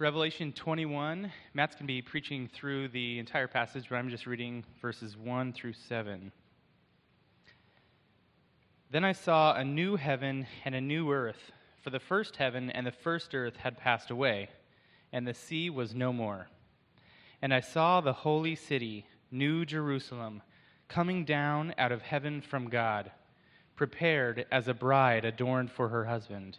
Revelation 21. Matt's going to be preaching through the entire passage, but I'm just reading verses 1 through 7. Then I saw a new heaven and a new earth, for the first heaven and the first earth had passed away, and the sea was no more. And I saw the holy city, New Jerusalem, coming down out of heaven from God, prepared as a bride adorned for her husband.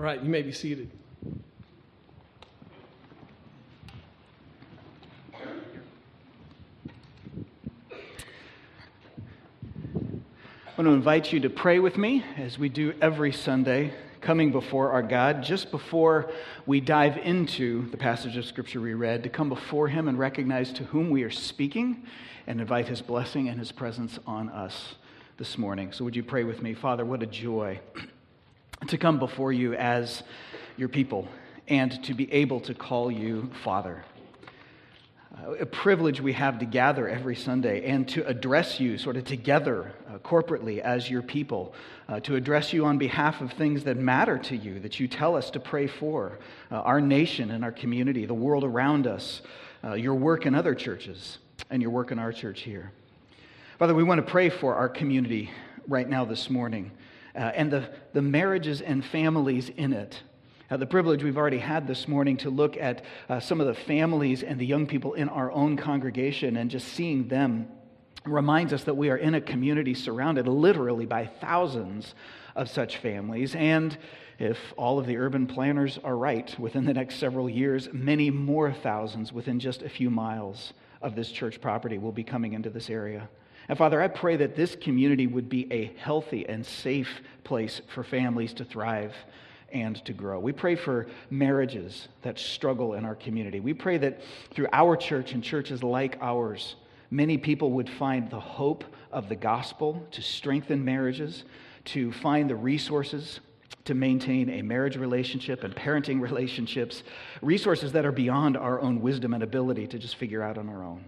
All right, you may be seated. I want to invite you to pray with me as we do every Sunday, coming before our God, just before we dive into the passage of Scripture we read, to come before Him and recognize to whom we are speaking and invite His blessing and His presence on us this morning. So, would you pray with me? Father, what a joy to come before you as your people and to be able to call you Father. Uh, a privilege we have to gather every Sunday and to address you sort of together uh, corporately as your people, uh, to address you on behalf of things that matter to you, that you tell us to pray for uh, our nation and our community, the world around us, uh, your work in other churches, and your work in our church here. Father, we want to pray for our community right now this morning uh, and the, the marriages and families in it. The privilege we've already had this morning to look at uh, some of the families and the young people in our own congregation and just seeing them reminds us that we are in a community surrounded literally by thousands of such families. And if all of the urban planners are right, within the next several years, many more thousands within just a few miles of this church property will be coming into this area. And Father, I pray that this community would be a healthy and safe place for families to thrive and to grow. We pray for marriages that struggle in our community. We pray that through our church and churches like ours, many people would find the hope of the gospel to strengthen marriages, to find the resources to maintain a marriage relationship and parenting relationships, resources that are beyond our own wisdom and ability to just figure out on our own.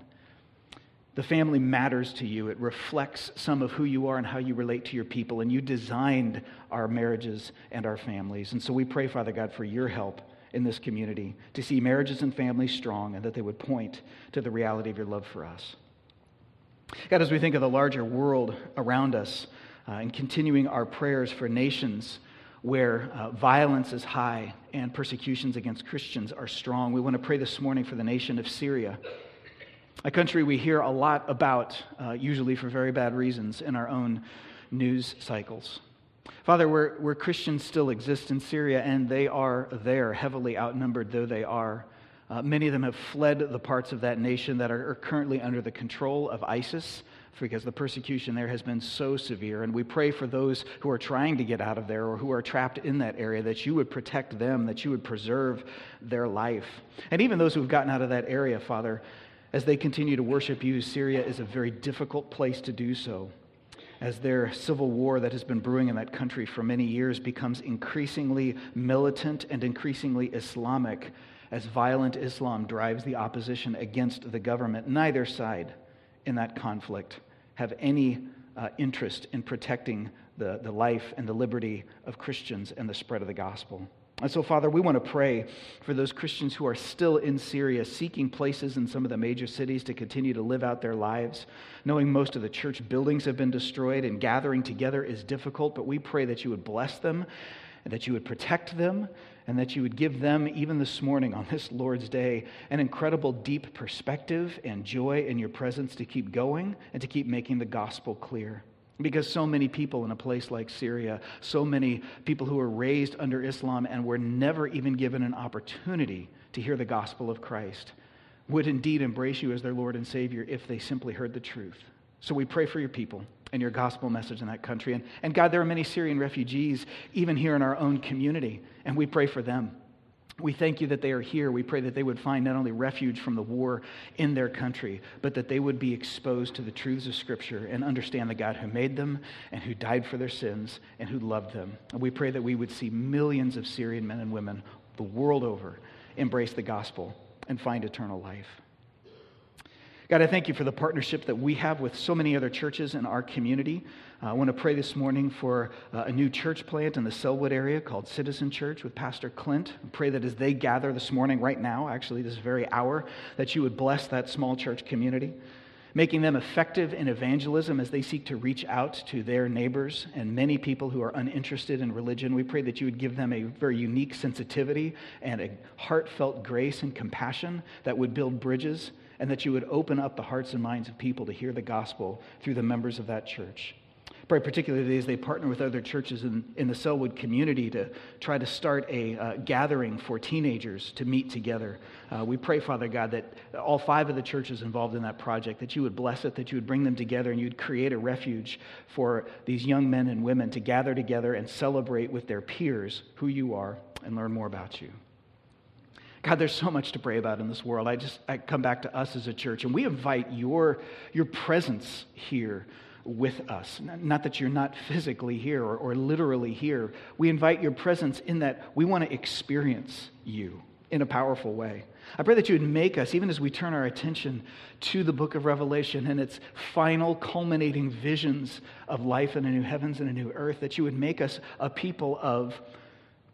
The family matters to you. It reflects some of who you are and how you relate to your people. And you designed our marriages and our families. And so we pray, Father God, for your help in this community to see marriages and families strong and that they would point to the reality of your love for us. God, as we think of the larger world around us uh, and continuing our prayers for nations where uh, violence is high and persecutions against Christians are strong, we want to pray this morning for the nation of Syria a country we hear a lot about, uh, usually for very bad reasons, in our own news cycles. Father, where, where Christians still exist in Syria, and they are there, heavily outnumbered though they are, uh, many of them have fled the parts of that nation that are, are currently under the control of ISIS because the persecution there has been so severe. And we pray for those who are trying to get out of there or who are trapped in that area that you would protect them, that you would preserve their life. And even those who have gotten out of that area, Father, as they continue to worship you, Syria is a very difficult place to do so, as their civil war that has been brewing in that country for many years becomes increasingly militant and increasingly Islamic, as violent Islam drives the opposition against the government. Neither side in that conflict have any uh, interest in protecting the, the life and the liberty of Christians and the spread of the gospel. And so, Father, we want to pray for those Christians who are still in Syria, seeking places in some of the major cities to continue to live out their lives, knowing most of the church buildings have been destroyed and gathering together is difficult, but we pray that you would bless them and that you would protect them and that you would give them, even this morning on this Lord's Day, an incredible deep perspective and joy in your presence to keep going and to keep making the gospel clear. Because so many people in a place like Syria, so many people who were raised under Islam and were never even given an opportunity to hear the gospel of Christ, would indeed embrace you as their Lord and Savior if they simply heard the truth. So we pray for your people and your gospel message in that country. And, and God, there are many Syrian refugees even here in our own community, and we pray for them. We thank you that they are here. We pray that they would find not only refuge from the war in their country, but that they would be exposed to the truths of Scripture and understand the God who made them and who died for their sins and who loved them. And we pray that we would see millions of Syrian men and women the world over embrace the gospel and find eternal life. God, I thank you for the partnership that we have with so many other churches in our community. Uh, I want to pray this morning for uh, a new church plant in the Sellwood area called Citizen Church with Pastor Clint. I pray that as they gather this morning, right now, actually, this very hour, that you would bless that small church community, making them effective in evangelism as they seek to reach out to their neighbors and many people who are uninterested in religion. We pray that you would give them a very unique sensitivity and a heartfelt grace and compassion that would build bridges and that you would open up the hearts and minds of people to hear the gospel through the members of that church. Pray particularly as they partner with other churches in, in the Sellwood community to try to start a uh, gathering for teenagers to meet together. Uh, we pray, Father God, that all five of the churches involved in that project, that you would bless it, that you would bring them together, and you'd create a refuge for these young men and women to gather together and celebrate with their peers who you are and learn more about you. God, there's so much to pray about in this world. I just I come back to us as a church, and we invite your, your presence here with us. Not that you're not physically here or, or literally here. We invite your presence in that we want to experience you in a powerful way. I pray that you would make us, even as we turn our attention to the book of Revelation and its final culminating visions of life in a new heavens and a new earth, that you would make us a people of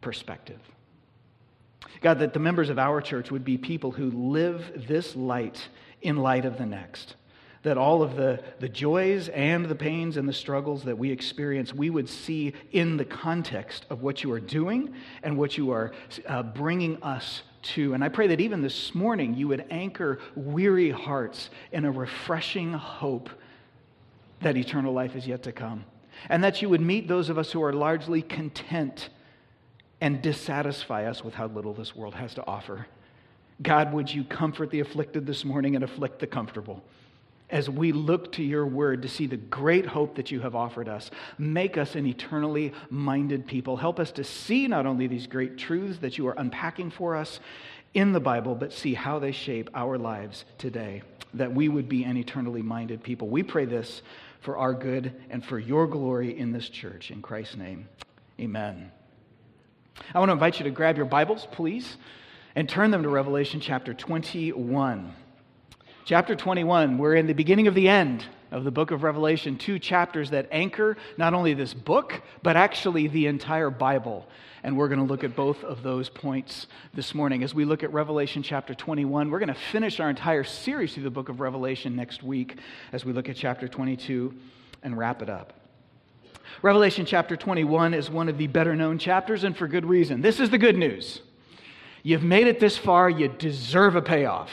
perspective God, that the members of our church would be people who live this light in light of the next. That all of the, the joys and the pains and the struggles that we experience, we would see in the context of what you are doing and what you are uh, bringing us to. And I pray that even this morning you would anchor weary hearts in a refreshing hope that eternal life is yet to come. And that you would meet those of us who are largely content and dissatisfy us with how little this world has to offer. God, would you comfort the afflicted this morning and afflict the comfortable? As we look to your word to see the great hope that you have offered us, make us an eternally minded people. Help us to see not only these great truths that you are unpacking for us in the Bible, but see how they shape our lives today, that we would be an eternally minded people. We pray this for our good and for your glory in this church. In Christ's name, amen. I want to invite you to grab your Bibles, please, and turn them to Revelation chapter 21. Chapter 21, we're in the beginning of the end of the book of Revelation, two chapters that anchor not only this book, but actually the entire Bible. And we're going to look at both of those points this morning. As we look at Revelation chapter 21, we're going to finish our entire series through the book of Revelation next week as we look at chapter 22 and wrap it up. Revelation chapter 21 is one of the better known chapters, and for good reason. This is the good news. You've made it this far, you deserve a payoff.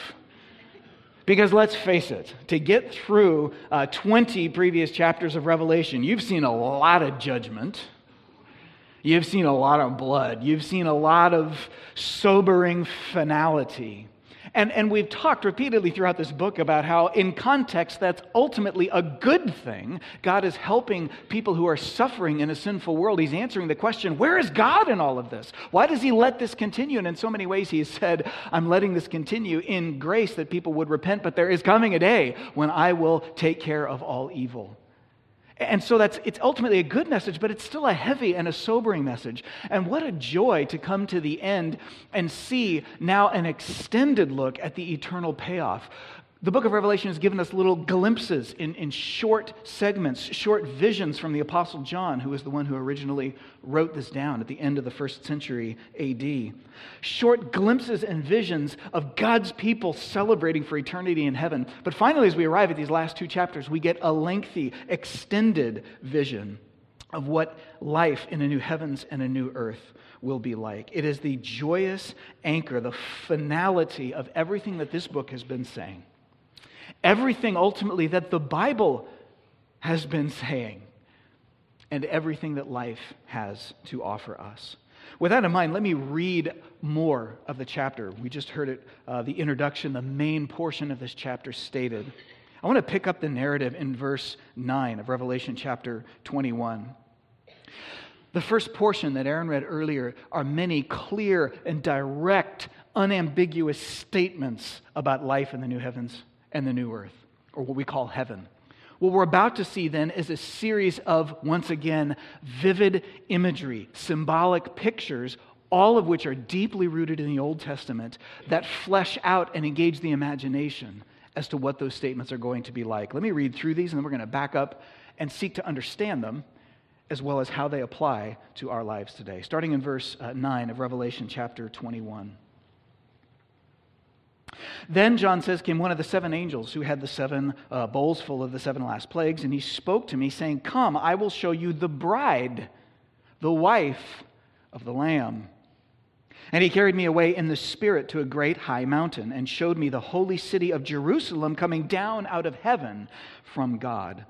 Because let's face it, to get through uh, 20 previous chapters of Revelation, you've seen a lot of judgment. You've seen a lot of blood. You've seen a lot of sobering finality. And, and we've talked repeatedly throughout this book about how, in context, that's ultimately a good thing. God is helping people who are suffering in a sinful world. He's answering the question where is God in all of this? Why does He let this continue? And in so many ways, He has said, I'm letting this continue in grace that people would repent, but there is coming a day when I will take care of all evil. And so that's it's ultimately a good message, but it's still a heavy and a sobering message. And what a joy to come to the end and see now an extended look at the eternal payoff. The book of Revelation has given us little glimpses in, in short segments, short visions from the Apostle John, who was the one who originally wrote this down at the end of the first century AD. Short glimpses and visions of God's people celebrating for eternity in heaven. But finally, as we arrive at these last two chapters, we get a lengthy, extended vision of what life in a new heavens and a new earth will be like. It is the joyous anchor, the finality of everything that this book has been saying. Everything ultimately that the Bible has been saying, and everything that life has to offer us. With that in mind, let me read more of the chapter. We just heard it, uh, the introduction, the main portion of this chapter stated. I want to pick up the narrative in verse 9 of Revelation chapter 21. The first portion that Aaron read earlier are many clear and direct, unambiguous statements about life in the new heavens and the new earth, or what we call heaven. What we're about to see then is a series of, once again, vivid imagery, symbolic pictures, all of which are deeply rooted in the Old Testament that flesh out and engage the imagination as to what those statements are going to be like. Let me read through these and then we're going to back up and seek to understand them as well as how they apply to our lives today. Starting in verse uh, 9 of Revelation chapter 21. Then, John says, came one of the seven angels who had the seven uh, bowls full of the seven last plagues, and he spoke to me, saying, Come, I will show you the bride, the wife of the Lamb. And he carried me away in the Spirit to a great high mountain, and showed me the holy city of Jerusalem coming down out of heaven from God,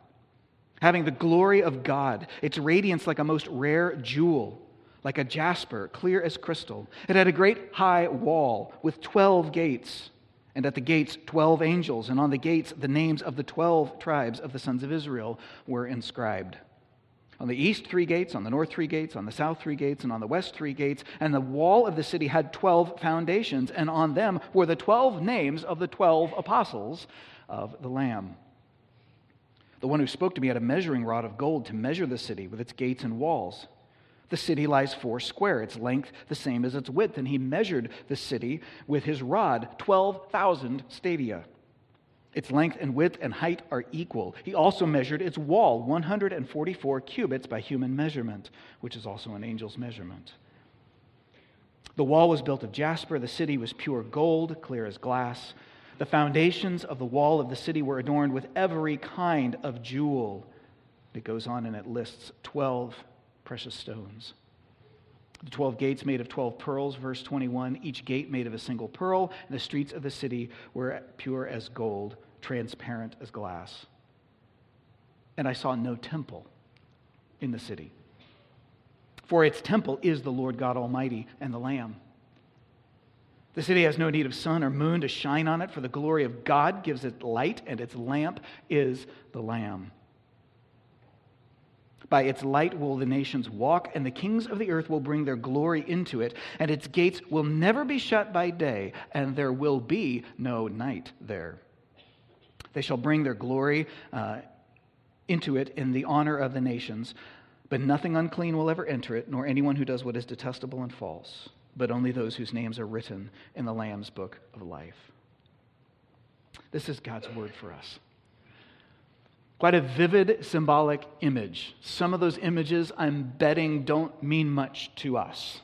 having the glory of God, its radiance like a most rare jewel like a jasper, clear as crystal. It had a great high wall with 12 gates and at the gates, 12 angels, and on the gates, the names of the 12 tribes of the sons of Israel were inscribed. On the east, three gates, on the north, three gates, on the south, three gates, and on the west, three gates. And the wall of the city had 12 foundations, and on them were the 12 names of the 12 apostles of the Lamb. The one who spoke to me had a measuring rod of gold to measure the city with its gates and walls. The city lies four square, its length the same as its width, and he measured the city with his rod, 12,000 stadia. Its length and width and height are equal. He also measured its wall, 144 cubits by human measurement, which is also an angel's measurement. The wall was built of jasper, the city was pure gold, clear as glass. The foundations of the wall of the city were adorned with every kind of jewel. It goes on and it lists 12 precious stones. The 12 gates made of 12 pearls, verse 21, each gate made of a single pearl, and the streets of the city were pure as gold, transparent as glass. And I saw no temple in the city. For its temple is the Lord God Almighty and the Lamb. The city has no need of sun or moon to shine on it, for the glory of God gives it light, and its lamp is the Lamb. By its light will the nations walk, and the kings of the earth will bring their glory into it, and its gates will never be shut by day, and there will be no night there. They shall bring their glory uh, into it in the honor of the nations, but nothing unclean will ever enter it, nor anyone who does what is detestable and false, but only those whose names are written in the Lamb's book of life. This is God's word for us. Quite a vivid symbolic image. Some of those images, I'm betting, don't mean much to us.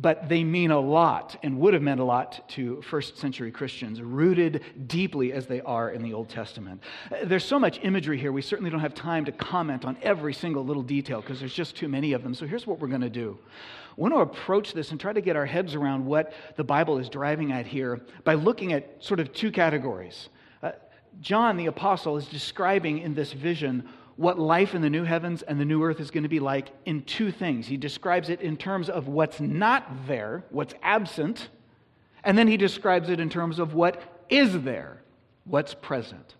But they mean a lot and would have meant a lot to first century Christians, rooted deeply as they are in the Old Testament. There's so much imagery here, we certainly don't have time to comment on every single little detail because there's just too many of them. So here's what we're going to do. We want to approach this and try to get our heads around what the Bible is driving at here by looking at sort of two categories. John the Apostle is describing in this vision what life in the new heavens and the new earth is going to be like in two things. He describes it in terms of what's not there, what's absent, and then he describes it in terms of what is there, what's present.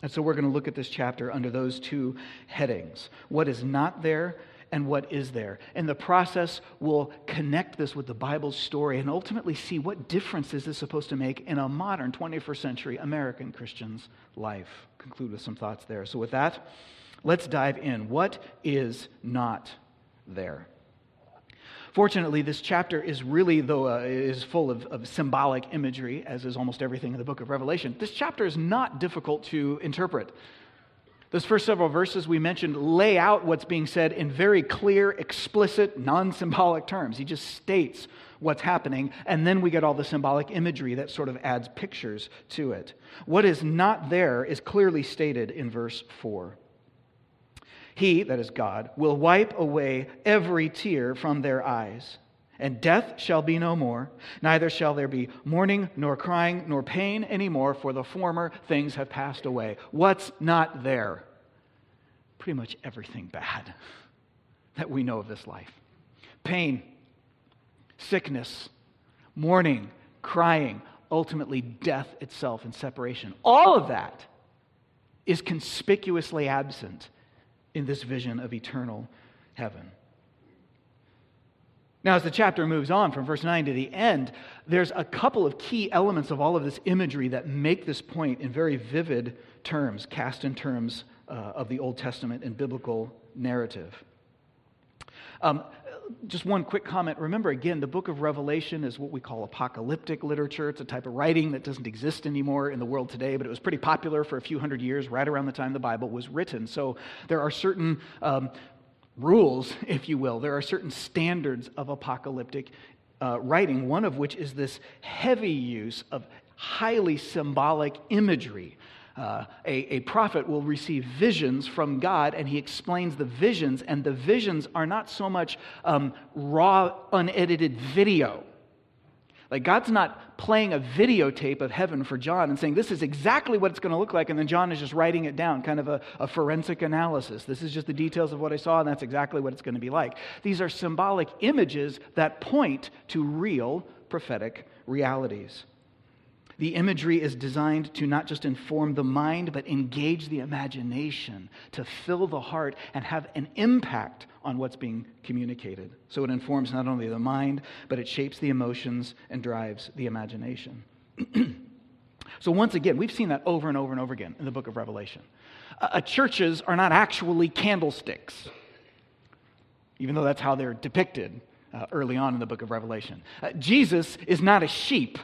And so we're going to look at this chapter under those two headings what is not there and what is there. And the process will connect this with the Bible's story and ultimately see what difference is this supposed to make in a modern 21st century American Christian's life. Conclude with some thoughts there. So, with that, let's dive in. What is not there? Fortunately, this chapter is really, though, uh, is full of, of symbolic imagery, as is almost everything in the book of Revelation. This chapter is not difficult to interpret. Those first several verses we mentioned lay out what's being said in very clear, explicit, non symbolic terms. He just states what's happening, and then we get all the symbolic imagery that sort of adds pictures to it. What is not there is clearly stated in verse 4. He, that is God, will wipe away every tear from their eyes. And death shall be no more, neither shall there be mourning, nor crying, nor pain anymore, for the former things have passed away. What's not there? Pretty much everything bad that we know of this life pain, sickness, mourning, crying, ultimately death itself and separation. All of that is conspicuously absent in this vision of eternal heaven. Now, as the chapter moves on from verse 9 to the end, there's a couple of key elements of all of this imagery that make this point in very vivid terms, cast in terms uh, of the Old Testament and biblical narrative. Um, just one quick comment. Remember, again, the book of Revelation is what we call apocalyptic literature. It's a type of writing that doesn't exist anymore in the world today, but it was pretty popular for a few hundred years, right around the time the Bible was written. So there are certain um, rules, if you will, there are certain standards of apocalyptic uh, writing, one of which is this heavy use of highly symbolic imagery. Uh, a, a prophet will receive visions from God, and he explains the visions, and the visions are not so much um, raw, unedited video. Like, God's not playing a videotape of heaven for John and saying, This is exactly what it's going to look like, and then John is just writing it down, kind of a, a forensic analysis. This is just the details of what I saw, and that's exactly what it's going to be like. These are symbolic images that point to real prophetic realities. The imagery is designed to not just inform the mind, but engage the imagination, to fill the heart and have an impact on what's being communicated. So it informs not only the mind, but it shapes the emotions and drives the imagination. so, once again, we've seen that over and over and over again in the book of Revelation. Uh, uh, churches are not actually candlesticks, even though that's how they're depicted uh, early on in the book of Revelation. Uh, Jesus is not a sheep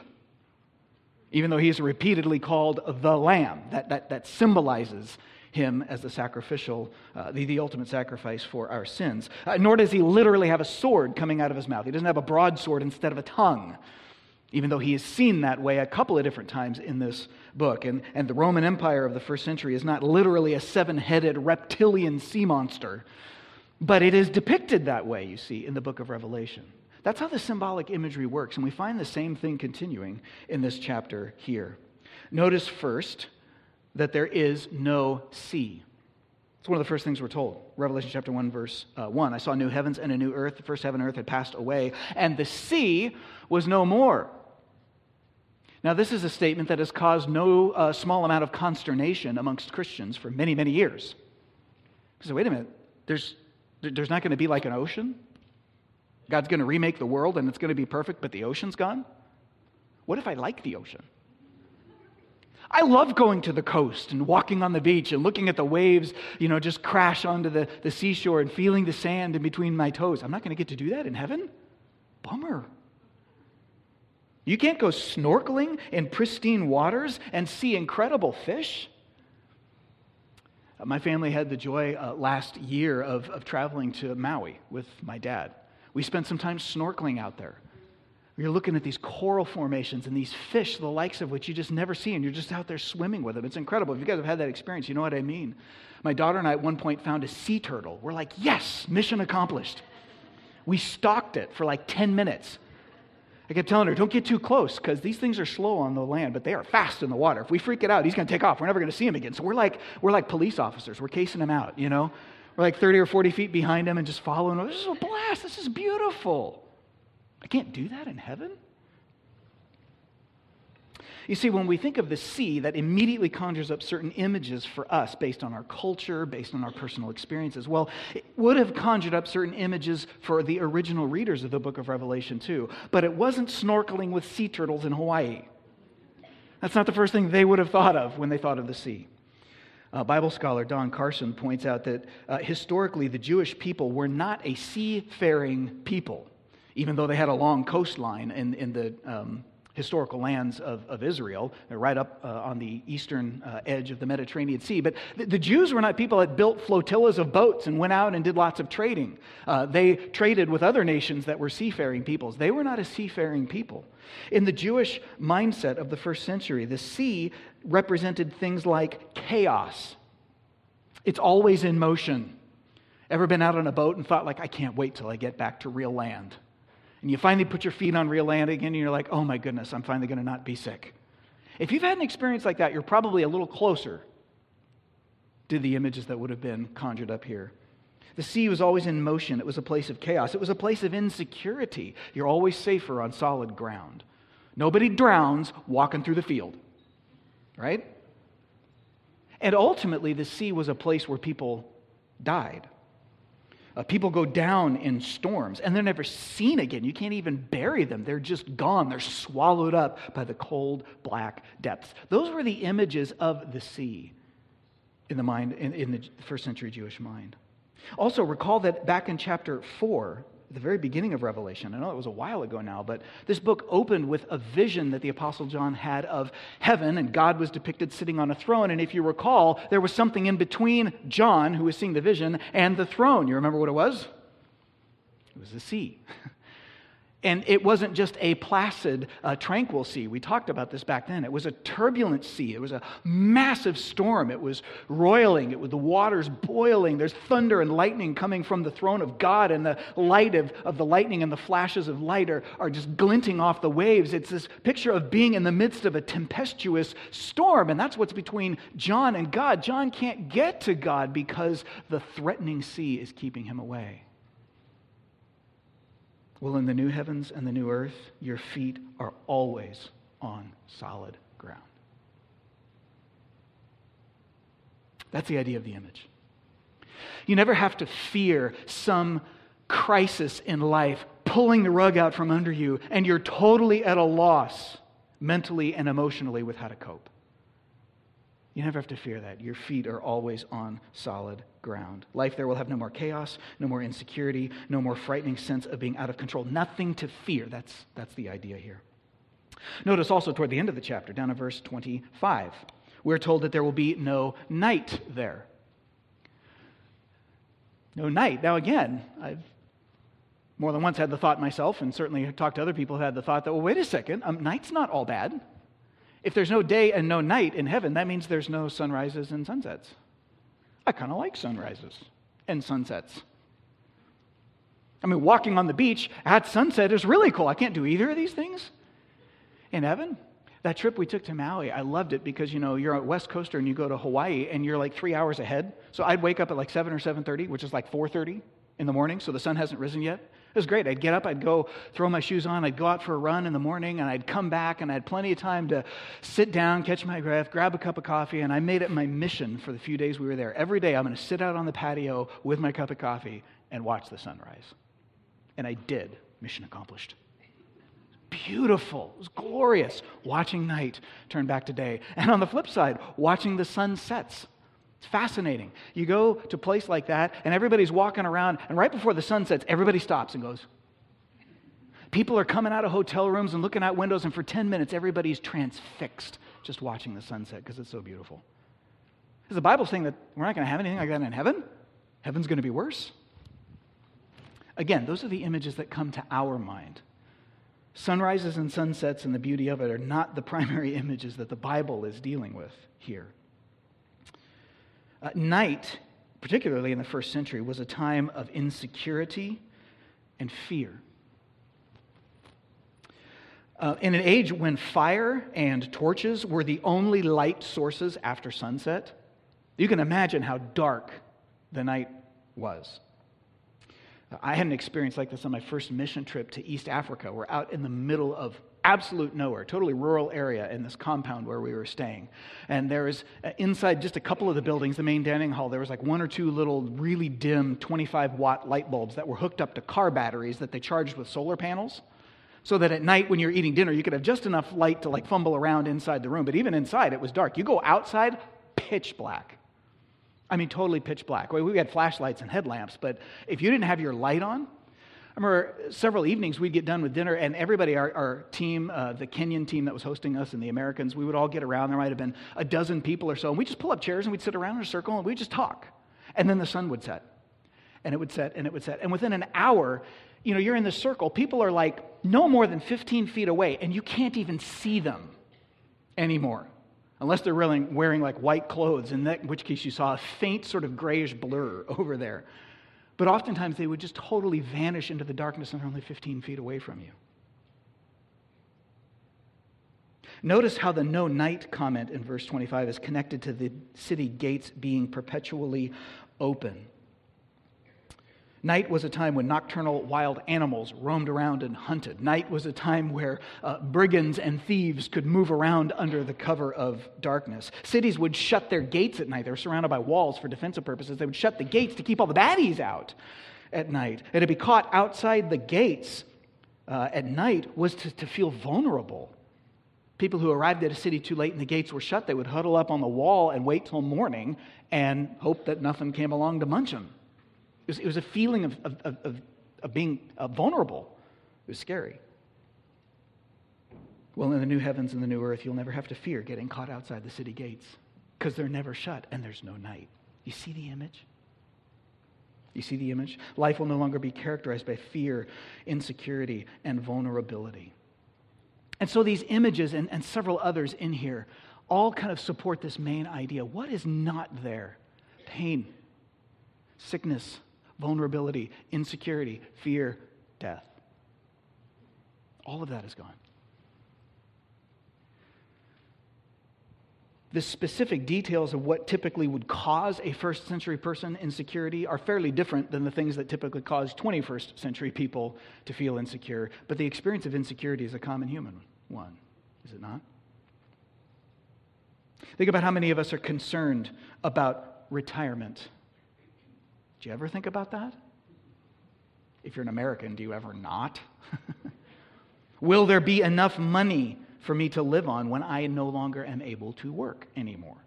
even though he is repeatedly called the Lamb. That, that, that symbolizes him as the sacrificial, uh, the, the ultimate sacrifice for our sins. Uh, nor does he literally have a sword coming out of his mouth. He doesn't have a broadsword instead of a tongue, even though he is seen that way a couple of different times in this book. And, and the Roman Empire of the first century is not literally a seven headed reptilian sea monster, but it is depicted that way, you see, in the book of Revelation. That's how the symbolic imagery works, and we find the same thing continuing in this chapter here. Notice first that there is no sea. It's one of the first things we're told. Revelation chapter 1, verse uh, 1. I saw new heavens and a new earth. The first heaven and earth had passed away, and the sea was no more. Now, this is a statement that has caused no uh, small amount of consternation amongst Christians for many, many years. So, wait a minute, there's, there's not going to be like an ocean? God's going to remake the world and it's going to be perfect, but the ocean's gone? What if I like the ocean? I love going to the coast and walking on the beach and looking at the waves, you know, just crash onto the, the seashore and feeling the sand in between my toes. I'm not going to get to do that in heaven? Bummer. You can't go snorkeling in pristine waters and see incredible fish? My family had the joy uh, last year of, of traveling to Maui with my dad. We spent some time snorkeling out there. You're looking at these coral formations and these fish, the likes of which you just never see, and you're just out there swimming with them. It's incredible. If you guys have had that experience, you know what I mean. My daughter and I at one point found a sea turtle. We're like, yes, mission accomplished. We stalked it for like 10 minutes. I kept telling her, don't get too close because these things are slow on the land, but they are fast in the water. If we freak it out, he's going to take off. We're never going to see him again. So we're like, we're like police officers. We're casing him out, you know? We're like 30 or 40 feet behind him and just following. This is a blast. This is beautiful. I can't do that in heaven. You see, when we think of the sea, that immediately conjures up certain images for us based on our culture, based on our personal experiences. Well, it would have conjured up certain images for the original readers of the book of Revelation, too. But it wasn't snorkeling with sea turtles in Hawaii. That's not the first thing they would have thought of when they thought of the sea. Uh, Bible scholar Don Carson points out that uh, historically the Jewish people were not a seafaring people, even though they had a long coastline in, in the um, historical lands of, of Israel. Right up uh, on the eastern uh, edge of the Mediterranean Sea. But the, the, Jews were not people that built flotillas of boats and went out and did lots of trading. Uh, they traded with other nations that were seafaring peoples. They were not a seafaring people. In the Jewish mindset of the first century, the sea represented things like chaos. It's always in motion. Ever been out on a boat and thought, like, I can't wait till I get back to real land? And you finally put your feet on real land again, and you're like, oh my goodness, I'm finally going to not be sick. If you've had an experience like that, you're probably a little closer to the images that would have been conjured up here. The sea was always in motion. It was a place of chaos. It was a place of insecurity. You're always safer on solid ground. Nobody drowns walking through the field, right? And ultimately, the sea was a place where people died. Uh, people go down in storms and they're never seen again. You can't even bury them. They're just gone. They're swallowed up by the cold, black depths. Those were the images of the sea in the mind, in, in the first century Jewish mind. Also, recall that back in chapter 4, at the very beginning of Revelation. I know it was a while ago now, but this book opened with a vision that the Apostle John had of heaven, and God was depicted sitting on a throne. And if you recall, there was something in between John, who was seeing the vision, and the throne. You remember what it was? It was the sea. And it wasn't just a placid, uh, tranquil sea. We talked about this back then. It was a turbulent sea. It was a massive storm. It was roiling. It was the waters boiling. There's thunder and lightning coming from the throne of God, and the light of, of the lightning and the flashes of light are, are just glinting off the waves. It's this picture of being in the midst of a tempestuous storm, and that's what's between John and God. John can't get to God because the threatening sea is keeping him away. Well, in the new heavens and the new earth, your feet are always on solid ground. That's the idea of the image. You never have to fear some crisis in life pulling the rug out from under you, and you're totally at a loss mentally and emotionally with how to cope. You never have to fear that. Your feet are always on solid ground. Life there will have no more chaos, no more insecurity, no more frightening sense of being out of control. Nothing to fear. That's, that's the idea here. Notice also toward the end of the chapter, down to verse 25, we're told that there will be no night there. No night. Now, again, I've more than once had the thought myself, and certainly talked to other people who had the thought that, well, wait a second, um, night's not all bad. If there's no day and no night in heaven, that means there's no sunrises and sunsets. I kind of like sunrises and sunsets. I mean, walking on the beach at sunset is really cool. I can't do either of these things in heaven. That trip we took to Maui, I loved it because you know you're a West Coaster and you go to Hawaii and you're like three hours ahead. So I'd wake up at like seven or seven thirty, which is like four thirty in the morning, so the sun hasn't risen yet. It was great. I'd get up, I'd go throw my shoes on, I'd go out for a run in the morning, and I'd come back, and I had plenty of time to sit down, catch my breath, grab a cup of coffee, and I made it my mission for the few days we were there. Every day, I'm going to sit out on the patio with my cup of coffee and watch the sunrise. And I did. Mission accomplished. Beautiful. It was glorious. Watching night turn back to day. And on the flip side, watching the sun sets it's fascinating. You go to a place like that, and everybody's walking around, and right before the sun sets, everybody stops and goes. People are coming out of hotel rooms and looking out windows, and for 10 minutes, everybody's transfixed just watching the sunset because it's so beautiful. Is the Bible saying that we're not going to have anything like that in heaven? Heaven's going to be worse? Again, those are the images that come to our mind. Sunrises and sunsets and the beauty of it are not the primary images that the Bible is dealing with here. Uh, night, particularly in the first century, was a time of insecurity and fear. Uh, in an age when fire and torches were the only light sources after sunset, you can imagine how dark the night was. I had an experience like this on my first mission trip to East Africa. We're out in the middle of absolute nowhere, totally rural area in this compound where we were staying. And there was uh, inside just a couple of the buildings, the main dining hall, there was like one or two little really dim 25 watt light bulbs that were hooked up to car batteries that they charged with solar panels. So that at night when you're eating dinner, you could have just enough light to like fumble around inside the room. But even inside, it was dark. You go outside, pitch black. I mean, totally pitch black. We had flashlights and headlamps, but if you didn't have your light on, I remember several evenings we'd get done with dinner, and everybody, our, our team, uh, the Kenyan team that was hosting us and the Americans, we would all get around. There might have been a dozen people or so, and we'd just pull up chairs and we'd sit around in a circle and we'd just talk. And then the sun would set, and it would set, and it would set. And within an hour, you know, you're in this circle, people are like no more than 15 feet away, and you can't even see them anymore. Unless they're really wearing like white clothes, in that, which case you saw a faint sort of grayish blur over there. But oftentimes they would just totally vanish into the darkness and they're only 15 feet away from you. Notice how the no night comment in verse 25 is connected to the city gates being perpetually open. Night was a time when nocturnal wild animals roamed around and hunted. Night was a time where uh, brigands and thieves could move around under the cover of darkness. Cities would shut their gates at night. They were surrounded by walls for defensive purposes. They would shut the gates to keep all the baddies out at night. And to be caught outside the gates uh, at night was to, to feel vulnerable. People who arrived at a city too late and the gates were shut, they would huddle up on the wall and wait till morning and hope that nothing came along to munch them. It was, it was a feeling of, of, of, of being uh, vulnerable. It was scary. Well, in the new heavens and the new earth, you'll never have to fear getting caught outside the city gates because they're never shut and there's no night. You see the image? You see the image? Life will no longer be characterized by fear, insecurity, and vulnerability. And so these images and, and several others in here all kind of support this main idea. What is not there? Pain, sickness, vulnerability, insecurity, fear, death. All of that is gone. The specific details of what typically would cause a first century person insecurity are fairly different than the things that typically cause 21st century people to feel insecure. But the experience of insecurity is a common human one, is it not? Think about how many of us are concerned about retirement do you ever think about that? If you're an American, do you ever not? Will there be enough money for me to live on when I no longer am able to work anymore?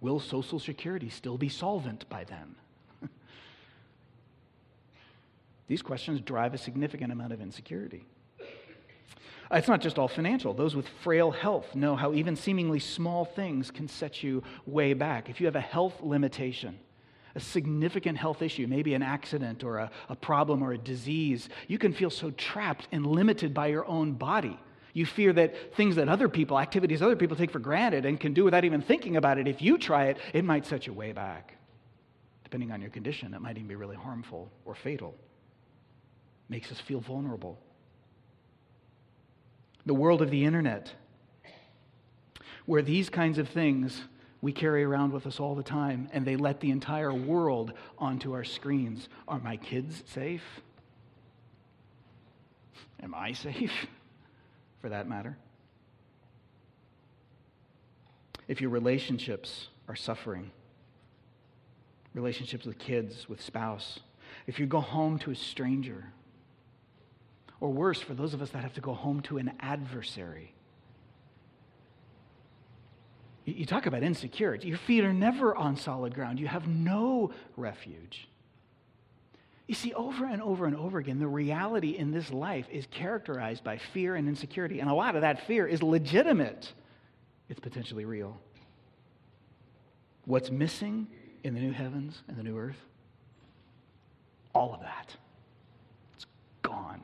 Will Social Security still be solvent by then? These questions drive a significant amount of insecurity. It's not just all financial. Those with frail health know how even seemingly small things can set you way back. If you have a health limitation, a significant health issue, maybe an accident or a, a problem or a disease, you can feel so trapped and limited by your own body. You fear that things that other people, activities other people take for granted and can do without even thinking about it, if you try it, it might set you way back. Depending on your condition, it might even be really harmful or fatal. Makes us feel vulnerable. The world of the internet, where these kinds of things we carry around with us all the time, and they let the entire world onto our screens. Are my kids safe? Am I safe, for that matter? If your relationships are suffering, relationships with kids, with spouse, if you go home to a stranger, or worse, for those of us that have to go home to an adversary, you talk about insecurity. Your feet are never on solid ground. You have no refuge. You see, over and over and over again, the reality in this life is characterized by fear and insecurity. And a lot of that fear is legitimate, it's potentially real. What's missing in the new heavens and the new earth? All of that. It's gone.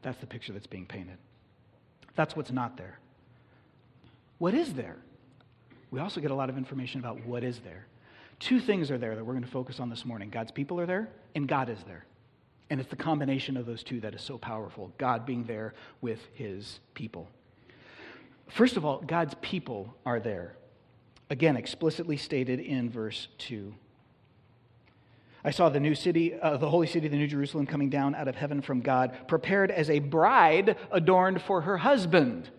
That's the picture that's being painted. That's what's not there. What is there? We also get a lot of information about what is there. Two things are there that we're going to focus on this morning God's people are there, and God is there. And it's the combination of those two that is so powerful God being there with his people. First of all, God's people are there. Again, explicitly stated in verse 2. I saw the new city, uh, the holy city, the new Jerusalem, coming down out of heaven from God, prepared as a bride adorned for her husband.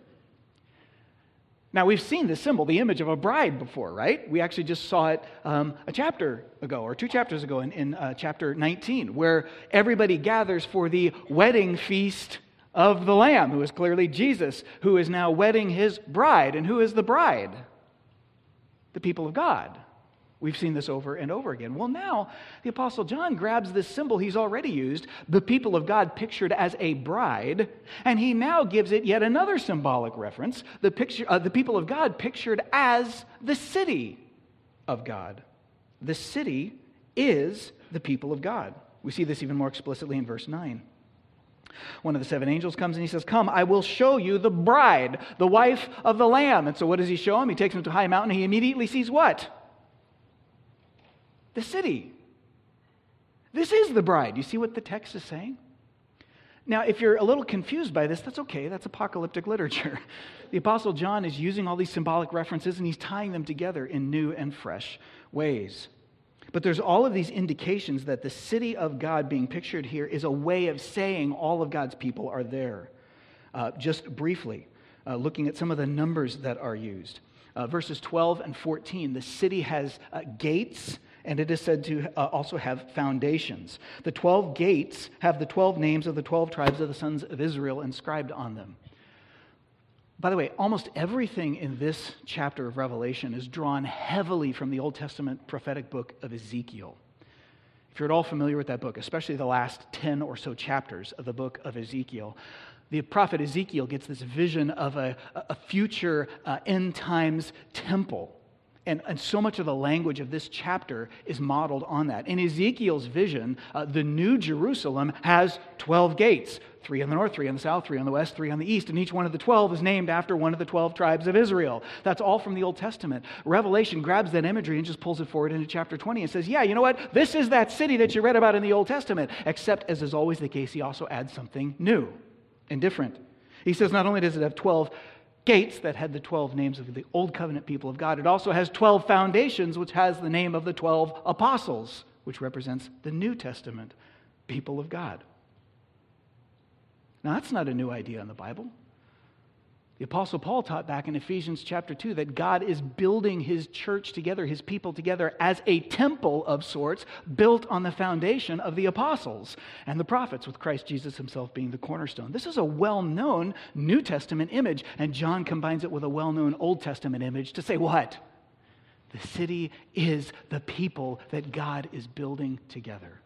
Now, we've seen the symbol, the image of a bride before, right? We actually just saw it um, a chapter ago, or two chapters ago in, in uh, chapter 19, where everybody gathers for the wedding feast of the Lamb, who is clearly Jesus, who is now wedding his bride. And who is the bride? The people of God. We've seen this over and over again. Well, now the Apostle John grabs this symbol he's already used, the people of God pictured as a bride, and he now gives it yet another symbolic reference the, picture, uh, the people of God pictured as the city of God. The city is the people of God. We see this even more explicitly in verse 9. One of the seven angels comes and he says, Come, I will show you the bride, the wife of the Lamb. And so, what does he show him? He takes him to a high mountain. He immediately sees what? The city. This is the bride. You see what the text is saying? Now, if you're a little confused by this, that's okay. That's apocalyptic literature. The Apostle John is using all these symbolic references and he's tying them together in new and fresh ways. But there's all of these indications that the city of God being pictured here is a way of saying all of God's people are there. Uh, just briefly, uh, looking at some of the numbers that are used. Uh, verses 12 and 14, the city has uh, gates and it is said to uh, also have foundations. The 12 gates have the 12 names of the 12 tribes of the sons of Israel inscribed on them. By the way, almost everything in this chapter of Revelation is drawn heavily from the Old Testament prophetic book of Ezekiel. If you're at all familiar with that book, especially the last 10 or so chapters of the book of Ezekiel, the prophet Ezekiel gets this vision of a, a future uh, end times temple and, and so much of the language of this chapter is modeled on that. In Ezekiel's vision, uh, the New Jerusalem has 12 gates three on the north, three on the south, three on the west, three on the east. And each one of the 12 is named after one of the 12 tribes of Israel. That's all from the Old Testament. Revelation grabs that imagery and just pulls it forward into chapter 20 and says, Yeah, you know what? This is that city that you read about in the Old Testament. Except, as is always the case, he also adds something new and different. He says, Not only does it have 12 gates that had the 12 names of the Old Covenant people of God. It also has 12 foundations, which has the name of the 12 apostles, which represents the New Testament people of God. Now, that's not a new idea in the Bible. The Apostle Paul taught back in Ephesians chapter 2 that God is building his church together, his people together, as a temple of sorts, built on the foundation of the apostles and the prophets, with Christ Jesus himself being the cornerstone. This is a well known New Testament image, and John combines it with a well known Old Testament image to say what? The city is the people that God is building together.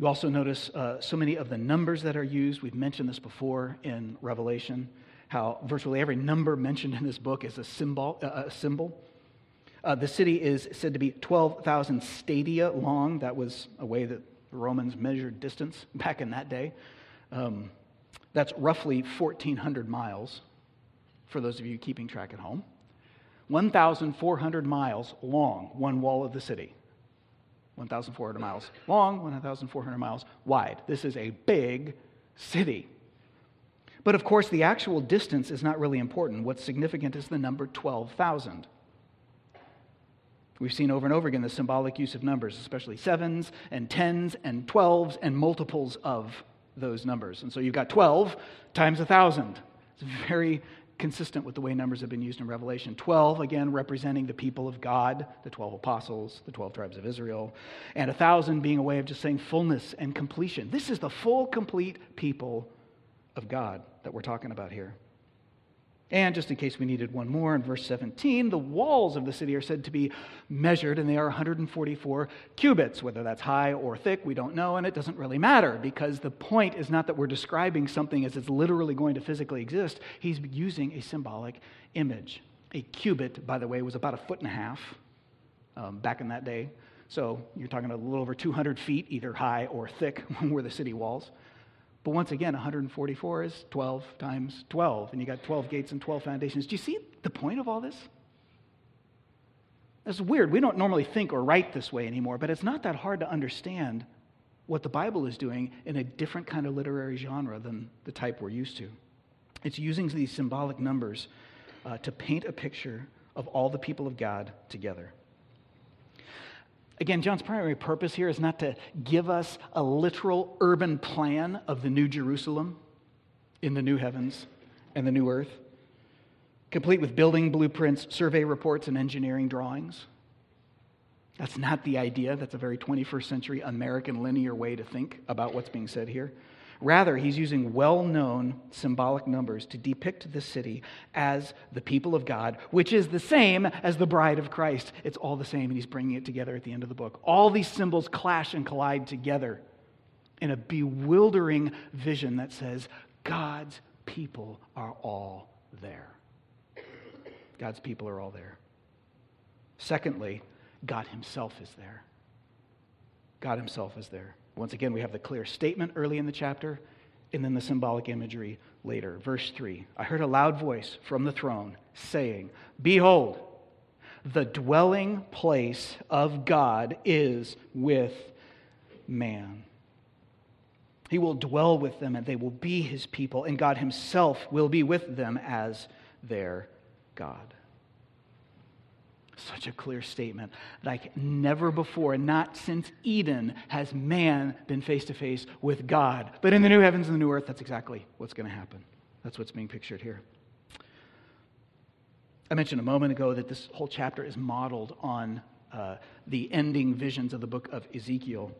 You also notice uh, so many of the numbers that are used. We've mentioned this before in Revelation, how virtually every number mentioned in this book is a symbol. Uh, a symbol. Uh, the city is said to be 12,000 stadia long. That was a way that the Romans measured distance back in that day. Um, that's roughly 1,400 miles for those of you keeping track at home. 1,400 miles long, one wall of the city. 1,400 miles long, 1,400 miles wide. This is a big city. But of course, the actual distance is not really important. What's significant is the number 12,000. We've seen over and over again the symbolic use of numbers, especially sevens and tens and twelves and multiples of those numbers. And so you've got 12 times a 1,000. It's very consistent with the way numbers have been used in Revelation. 12, again, representing the people of God, the 12 apostles, the 12 tribes of Israel, and a 1,000 being a way of just saying fullness and completion. This is the full, complete people of God that we're talking about here. And just in case we needed one more, in verse 17, the walls of the city are said to be measured, and they are 144 cubits. Whether that's high or thick, we don't know, and it doesn't really matter because the point is not that we're describing something as it's literally going to physically exist. He's using a symbolic image. A cubit, by the way, was about a foot and a half um, back in that day. So you're talking a little over 200 feet, either high or thick, were the city walls. But once again, 144 is 12 times 12, and you got 12 gates and 12 foundations. Do you see the point of all this? That's weird. We don't normally think or write this way anymore, but it's not that hard to understand what the Bible is doing in a different kind of literary genre than the type we're used to. It's using these symbolic numbers uh, to paint a picture of all the people of God together. Again, John's primary purpose here is not to give us a literal urban plan of the new Jerusalem in the new heavens and the new earth, complete with building blueprints, survey reports, and engineering drawings. That's not the idea. That's a very 21st century American linear way to think about what's being said here. Rather, he's using well known symbolic numbers to depict the city as the people of God, which is the same as the bride of Christ. It's all the same, and he's bringing it together at the end of the book. All these symbols clash and collide together in a bewildering vision that says, God's people are all there. God's people are all there. Secondly, God Himself is there. God Himself is there. Once again, we have the clear statement early in the chapter and then the symbolic imagery later. Verse 3 I heard a loud voice from the throne saying, Behold, The dwelling place of God is with man. He will dwell with them, and they will be his people, and God himself will be with them as their God. Such a clear statement. Like never before, not since Eden, has man been face to face with God. But in the new heavens and the new earth, that's exactly what's going to happen. That's what's being pictured here. I mentioned a moment ago that this whole chapter is modeled on uh, the ending visions of the book of Ezekiel.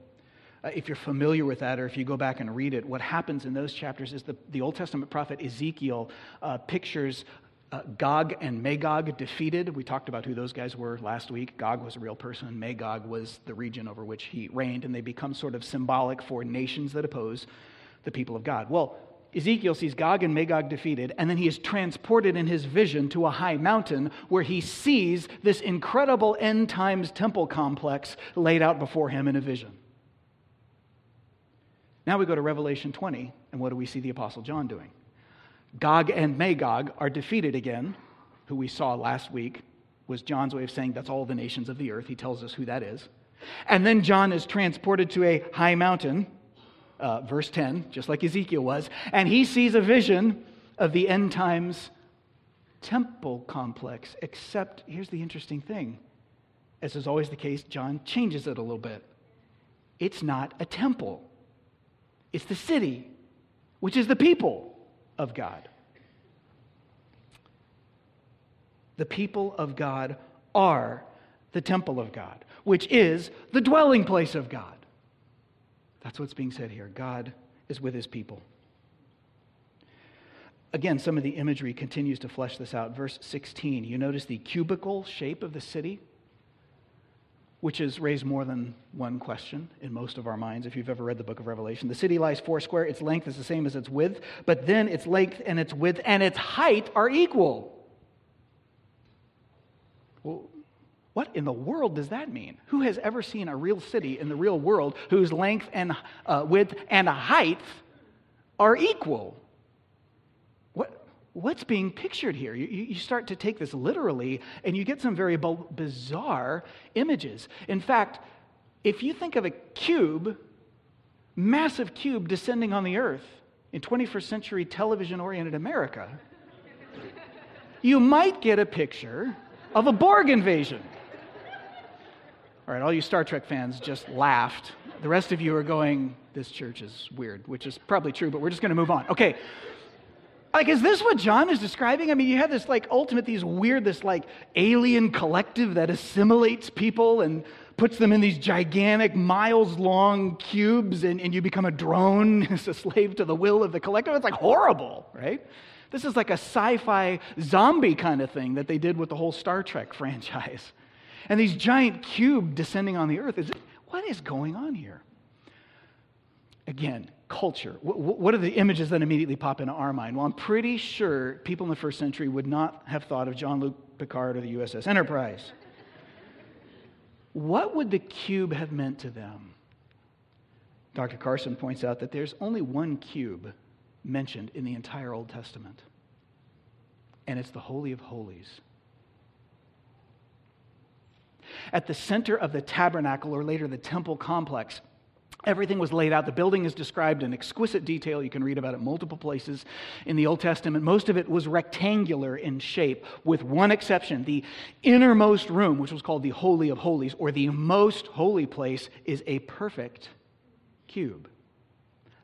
Uh, if you're familiar with that, or if you go back and read it, what happens in those chapters is the, the Old Testament prophet Ezekiel uh, pictures uh, Gog and Magog defeated. We talked about who those guys were last week. Gog was a real person, Magog was the region over which he reigned, and they become sort of symbolic for nations that oppose the people of God. Well, Ezekiel sees Gog and Magog defeated, and then he is transported in his vision to a high mountain where he sees this incredible end times temple complex laid out before him in a vision. Now we go to Revelation 20, and what do we see the Apostle John doing? Gog and Magog are defeated again, who we saw last week was John's way of saying that's all the nations of the earth. He tells us who that is. And then John is transported to a high mountain, uh, verse 10, just like Ezekiel was, and he sees a vision of the end times temple complex. Except, here's the interesting thing as is always the case, John changes it a little bit. It's not a temple, it's the city, which is the people of God. The people of God are the temple of God, which is the dwelling place of God. That's what's being said here. God is with his people. Again, some of the imagery continues to flesh this out. Verse 16, you notice the cubical shape of the city? Which has raised more than one question in most of our minds if you've ever read the book of Revelation. The city lies four square, its length is the same as its width, but then its length and its width and its height are equal. Well, what in the world does that mean? Who has ever seen a real city in the real world whose length and uh, width and height are equal? What's being pictured here? You, you, start to take this literally, and you get some very bizarre images. In fact, if you think of a cube, massive cube descending on the earth in 21st century television oriented America, you might get a picture of a Borg invasion. All right, all you Star Trek fans just laughed. The rest of you are going, this church is weird, which is probably true, but we're just going to move on. Okay, like, is this what John is describing? I mean, you have this like ultimate, these weird, this like alien collective that assimilates people and puts them in these gigantic, miles long cubes, and, and you become a drone as a slave to the will of the collective. It's like horrible, right? This is like a sci fi zombie kind of thing that they did with the whole Star Trek franchise. And these giant cube descending on the earth. Is, what is going on here? Again, culture. What are the images that immediately pop into our mind? Well, I'm pretty sure people in the first century would not have thought of Jean Luc Picard or the USS Enterprise. What would the cube have meant to them? Dr. Carson points out that there's only one cube mentioned in the entire Old Testament, and it's the Holy of Holies. At the center of the tabernacle, or later the temple complex, Everything was laid out. The building is described in exquisite detail. You can read about it multiple places in the Old Testament. Most of it was rectangular in shape, with one exception. The innermost room, which was called the Holy of Holies, or the most holy place, is a perfect cube.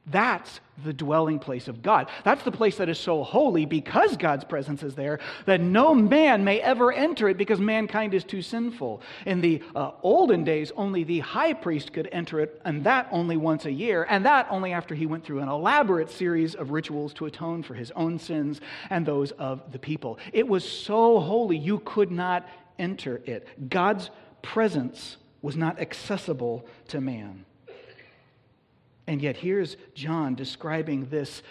That's the dwelling place of God. That's the place that is so holy because God's presence is there that no man may ever enter it because mankind is too sinful. In the uh, olden days, only the high priest could enter it, and that only once a year, and that only after he went through an elaborate series of rituals to atone for his own sins and those of the people. It was so holy you could not enter it. God's presence was not accessible to man. And yet, here's John describing this.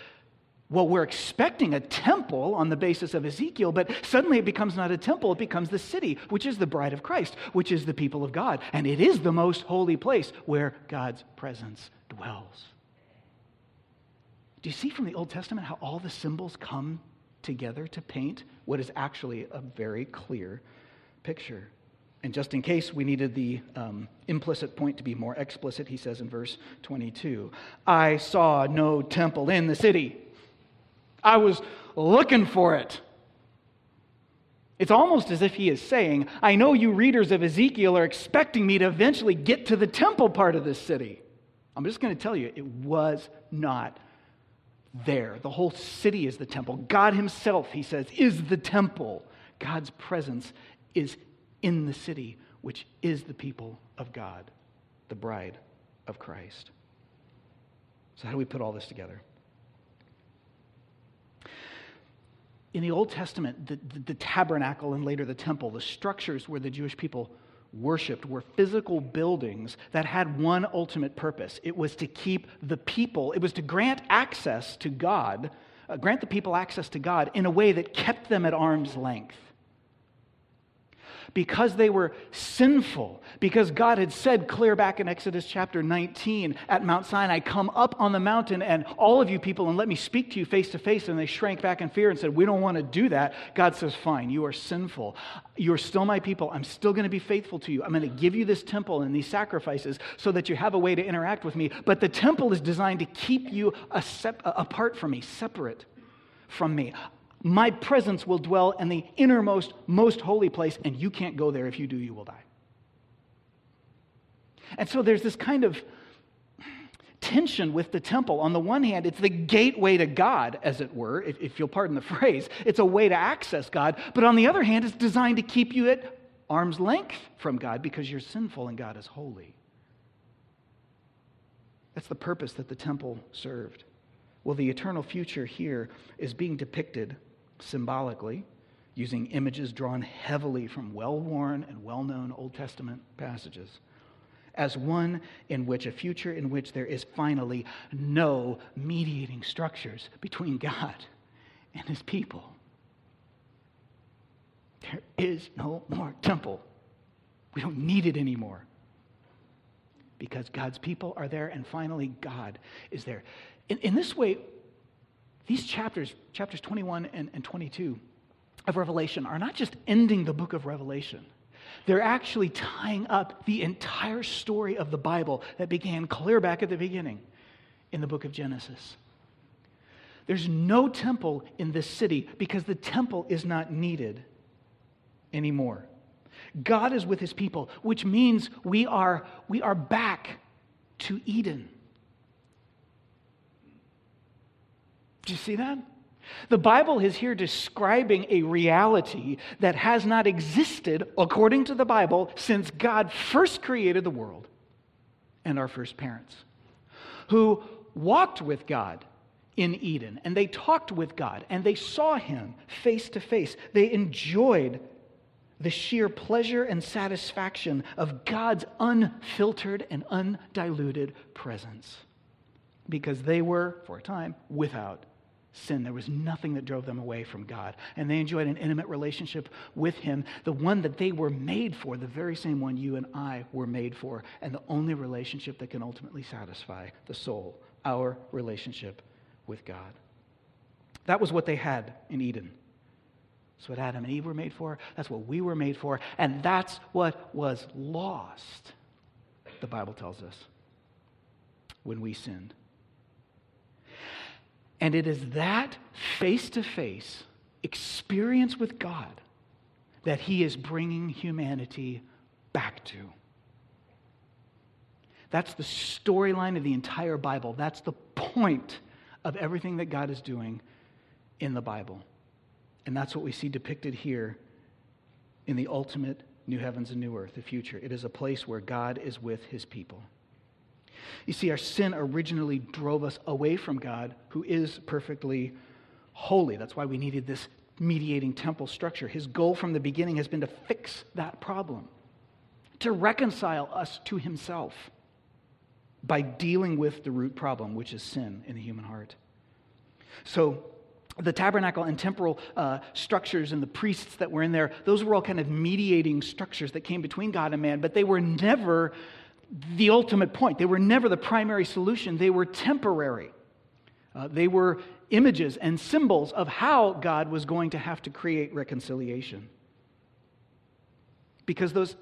Well, we're expecting a temple on the basis of Ezekiel, but suddenly it becomes not a temple, it becomes the city, which is the bride of Christ, which is the people of God. And it is the most holy place where God's presence dwells. Do you see from the Old Testament how all the symbols come together to paint what is actually a very clear picture? And just in case we needed the um, implicit point to be more explicit, he says in verse 22 I saw no temple in the city. I was looking for it. It's almost as if he is saying, I know you readers of Ezekiel are expecting me to eventually get to the temple part of this city. I'm just going to tell you, it was not there. The whole city is the temple. God Himself, he says, is the temple. God's presence is in the city, which is the people of God, the bride of Christ. So, how do we put all this together? In the Old Testament, the, the, the, tabernacle and later the temple, the structures where the Jewish people worshiped were physical buildings that had one ultimate purpose. It was to keep the people, it was to grant access to God, uh, grant the people access to God in a way that kept them at arm's length because they were sinful, because God had said clear back in Exodus chapter 19 at Mount Sinai, Come up on the mountain and all of you people and let me speak to you face to face. And they shrank back in fear and said, We don't want to do that. God says, Fine, you are sinful. You are still my people. I'm still going to be faithful to you. I'm going to give you this temple and these sacrifices so that you have a way to interact with me. But the temple is designed to keep you apart from me, separate from me my presence will dwell in the innermost, most holy place, and you can't go there. If you do, you will die. And so there's this kind of tension with the temple. On the one hand, it's the gateway to God, as it were, if, if, you'll pardon the phrase. It's a way to access God. But on the other hand, it's designed to keep you at arm's length from God because you're sinful and God is holy. That's the purpose that the temple served. Well, the eternal future here is being depicted symbolically, using images drawn heavily from well worn and well known Old Testament passages, as one in which a future in which there is finally no mediating structures between God and his people. There is no more temple. We don't need it anymore because God's people are there and finally God is there. In, in this way, these chapters, chapters 21 and, and 22 of Revelation, are not just ending the book of Revelation. They're actually tying up the entire story of the Bible that began clear back at the beginning in the book of Genesis. There's no temple in this city because the temple is not needed anymore. God is with his people, which means we are, we are back to Eden. Do you see that? The Bible is here describing a reality that has not existed, according to the Bible, since God first created the world and our first parents, who walked with God in Eden, and they talked with God, and they saw Him face to face. They enjoyed the sheer pleasure and satisfaction of God's unfiltered and undiluted presence because they were, for a time, without sin. There was nothing that drove them away from God. And they enjoyed an intimate relationship with Him, the one that they were made for, the very same one you and I were made for, and the only relationship that can ultimately satisfy the soul, our relationship with God. That was what they had in Eden. That's what Adam and Eve were made for. That's what we were made for. And that's what was lost, the Bible tells us, when we sinned. And it is that face to face experience with God that He is bringing humanity back to. That's the storyline of the entire Bible. That's the point of everything that God is doing in the Bible. And that's what we see depicted here in the ultimate new heavens and new earth, the future. It is a place where God is with his people. You see, our sin originally drove us away from God, who is perfectly holy. That's why we needed this mediating temple structure. His goal from the beginning has been to fix that problem, to reconcile us to himself by dealing with the root problem, which is sin in the human heart. So, the tabernacle and temporal uh, structures and the priests that were in there, those were all kind of mediating structures that came between God and man, but they were never the ultimate point. They were never the primary solution, they were temporary. Uh, they were images and symbols of how God was going to have to create reconciliation. Because those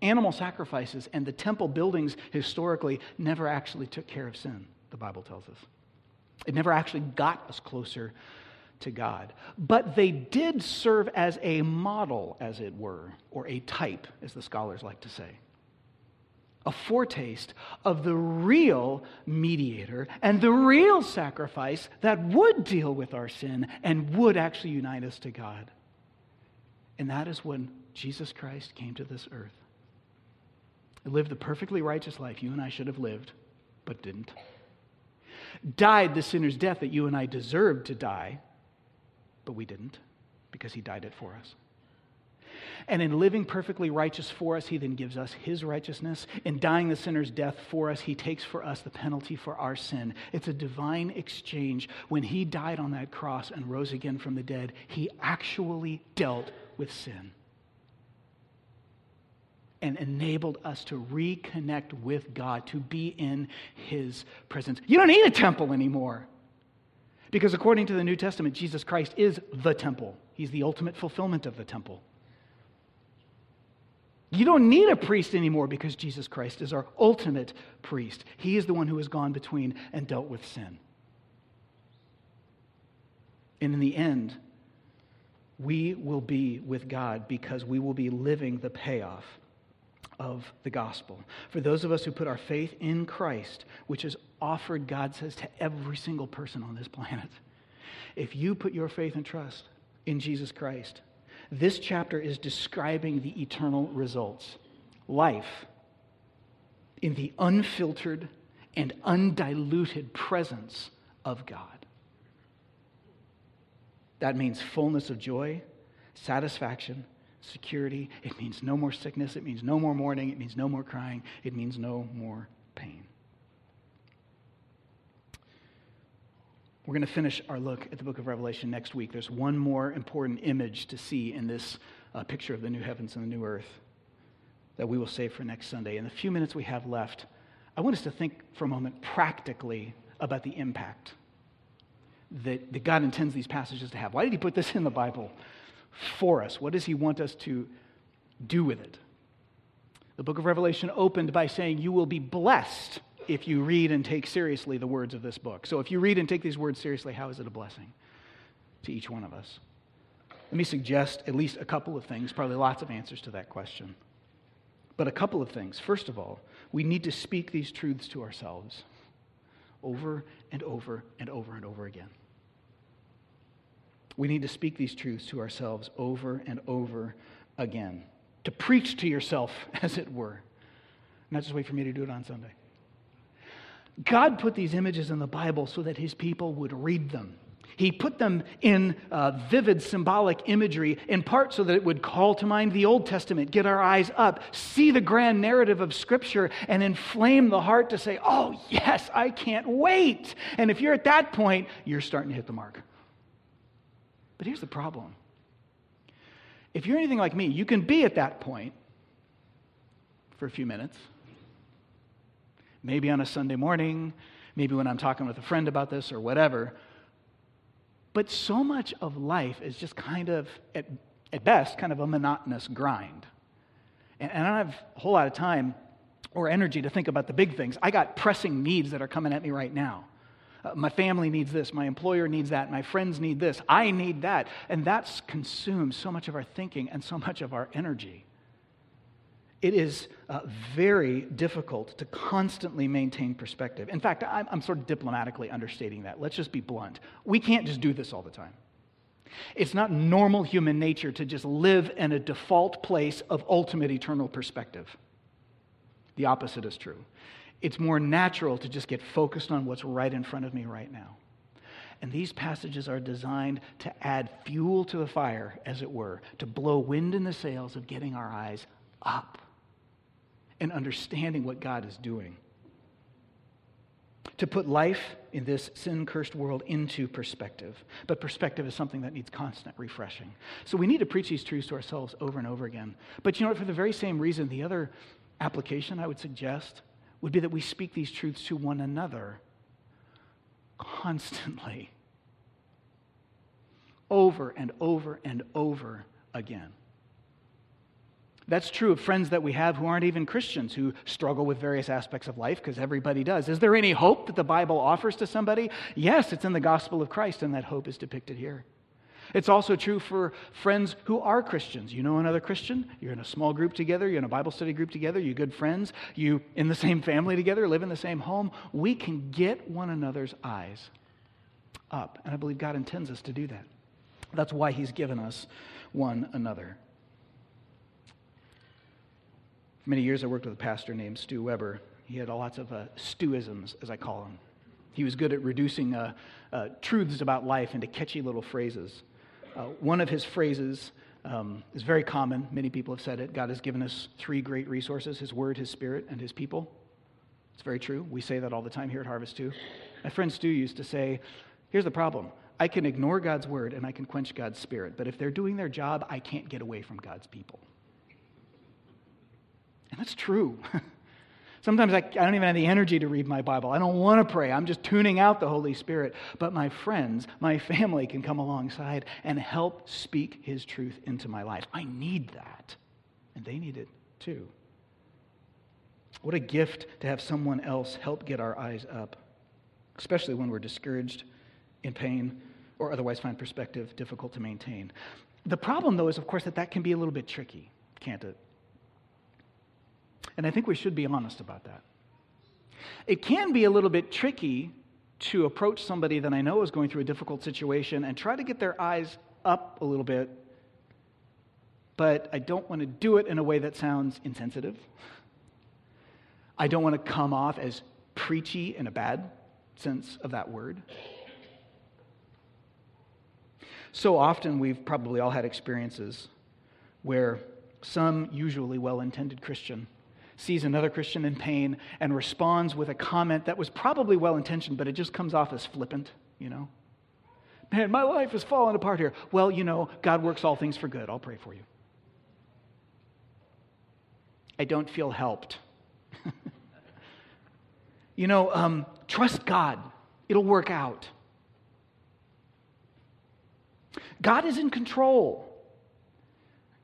animal sacrifices and the temple buildings historically never actually took care of sin, the Bible tells us. It never actually got us closer to God. But they did serve as a model, as it were, or a type, as the scholars like to say. A foretaste of the real mediator and the real sacrifice that would deal with our sin and would actually unite us to God. And that is when Jesus Christ came to this earth. He lived the perfectly righteous life you and I should have lived, but didn't. Died the sinner's death that you and I deserved to die, but we didn't because he died it for us. And in living perfectly righteous for us, he then gives us his righteousness. In dying the sinner's death for us, he takes for us the penalty for our sin. It's a divine exchange. When he died on that cross and rose again from the dead, he actually dealt with sin and enabled us to reconnect with God, to be in his presence. You don't need a temple anymore. Because according to the New Testament, Jesus Christ is the temple. He's the ultimate fulfillment of the temple. You don't need a priest anymore because Jesus Christ is our ultimate priest. He is the one who has gone between and dealt with sin. And in the end, we will be with God because we will be living the payoff of the gospel. For those of us who put our faith in Christ, which is offered, God says, to every single person on this planet, if you put your faith and trust in Jesus Christ, this chapter is describing the eternal results life in the unfiltered and undiluted presence of God. That means fullness of joy, satisfaction, security. It means no more sickness. It means no more mourning. It means no more crying. It means no more pain. We're going to finish our look at the book of Revelation next week. There's one more important image to see in this uh, picture of the new heavens and the new earth that we will save for next Sunday. In the few minutes we have left, I want us to think for a moment practically about the impact that, that God intends these passages to have. Why did He put this in the Bible for us? What does He want us to do with it? The book of Revelation opened by saying, You will be blessed if you read and take seriously the words of this book. So, if you read and take these words seriously, how is it a blessing to each one of us? Let me suggest at least a couple of things, probably lots of answers to that question. But a couple of things. First of all, we need to speak these truths to ourselves over and over and over and over again. We need to speak these truths to ourselves over and over again. To preach to yourself, as it were. Not just wait for me to do it on Sunday. God put these images in the Bible so that his people would read them. He put them in uh, vivid symbolic imagery, in part so that it would call to mind the Old Testament, get our eyes up, see the grand narrative of Scripture, and inflame the heart to say, Oh, yes, I can't wait. And if you're at that point, you're starting to hit the mark. But here's the problem if you're anything like me, you can be at that point for a few minutes maybe on a Sunday morning, maybe when I'm talking with a friend about this or whatever. But so much of life is just kind of, at, at best, kind of a monotonous grind. And, and I don't have a whole lot of time or energy to think about the big things. I got pressing needs that are coming at me right now. Uh, my family needs this, my employer needs that, my friends need this, I need that. And that's consumed so much of our thinking and so much of our energy it is uh, very difficult to constantly maintain perspective. In fact, I'm, I'm sort of diplomatically understating that. Let's just be blunt. We can't just do this all the time. It's not normal human nature to just live in a default place of ultimate eternal perspective. The opposite is true. It's more natural to just get focused on what's right in front of me right now. And these passages are designed to add fuel to the fire, as it were, to blow wind in the sails of getting our eyes up and understanding what God is doing. To put life in this sin cursed world into perspective. But perspective is something that needs constant refreshing. So we need to preach these truths to ourselves over and over again. But you know what? For the very same reason, the other application I would suggest would be that we speak these truths to one another constantly, over and over and over again. That's true of friends that we have who aren't even Christians, who struggle with various aspects of life, because everybody does. Is there any hope that the Bible offers to somebody? Yes, it's in the gospel of Christ, and that hope is depicted here. It's also true for friends who are Christians. You know another Christian? You're in a small group together, you're in a Bible study group together, you're good friends, you in the same family together, live in the same home. We can get one another's eyes up, and I believe God intends us to do that. That's why He's given us one another. For many years, I worked with a pastor named Stu Weber. He had lots of uh, Stuisms, as I call them. He was good at reducing uh, uh, truths about life into catchy little phrases. Uh, one of his phrases um, is very common. Many people have said it. God has given us three great resources His Word, His Spirit, and His people. It's very true. We say that all the time here at Harvest too. My friend Stu used to say, Here's the problem I can ignore God's Word and I can quench God's Spirit, but if they're doing their job, I can't get away from God's people. And that's true. Sometimes I, I, don't even have the energy to read my Bible. I don't want to pray. I'm just tuning out the Holy Spirit. But my friends, my family can come alongside and help speak His truth into my life. I need that. And they need it too. What a gift to have someone else help get our eyes up, especially when we're discouraged, in pain, or otherwise find perspective difficult to maintain. The problem, though, is, of course, that that can be a little bit tricky, can't it? And I think we should be honest about that. It can be a little bit tricky to approach somebody that I know is going through a difficult situation and try to get their eyes up a little bit, but I don't want to do it in a way that sounds insensitive. I don't want to come off as preachy in a bad sense of that word. So often, we've probably all had experiences where some usually well intended Christian sees another Christian in pain and responds with a comment that was probably well intentioned, but it just comes off as flippant, you know? Man, my life is falling apart here. Well, you know, God works all things for good. I'll pray for you. I don't feel helped. you know, um, trust God, it'll work out. God is in control.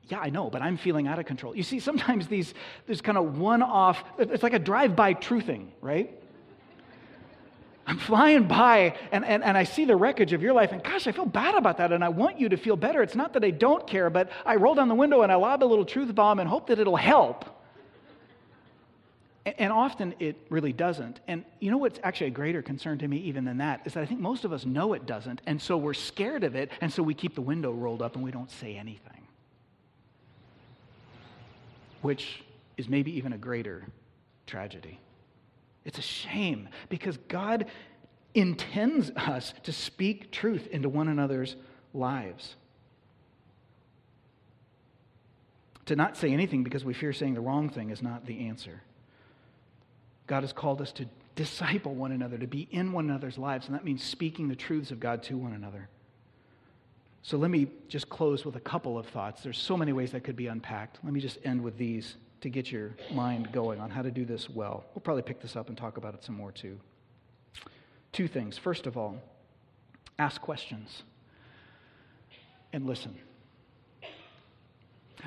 Yeah, I know, but I'm feeling out of control. You see, sometimes these, there's kind of one off, it's like a drive by truthing, right? I'm flying by and, and, and I see the wreckage of your life, and gosh, I feel bad about that, and I want you to feel better. It's not that I don't care, but I roll down the window and I lob a little truth bomb and hope that it'll help. And, and often it really doesn't. And you know what's actually a greater concern to me, even than that, is that I think most of us know it doesn't, and so we're scared of it, and so we keep the window rolled up and we don't say anything which is maybe even a greater tragedy. It's a shame because God intends us to speak truth into one another's lives. To not say anything because we fear saying the wrong thing is not the answer. God has called us to disciple one another, to be in one another's lives, and that means speaking the truths of God to one another. So let me just close with a couple of thoughts. There's so many ways that could be unpacked. Let me just end with these to get your mind going on how to do this well. We'll probably pick this up and talk about it some more too. Two things. First of all, ask questions and listen.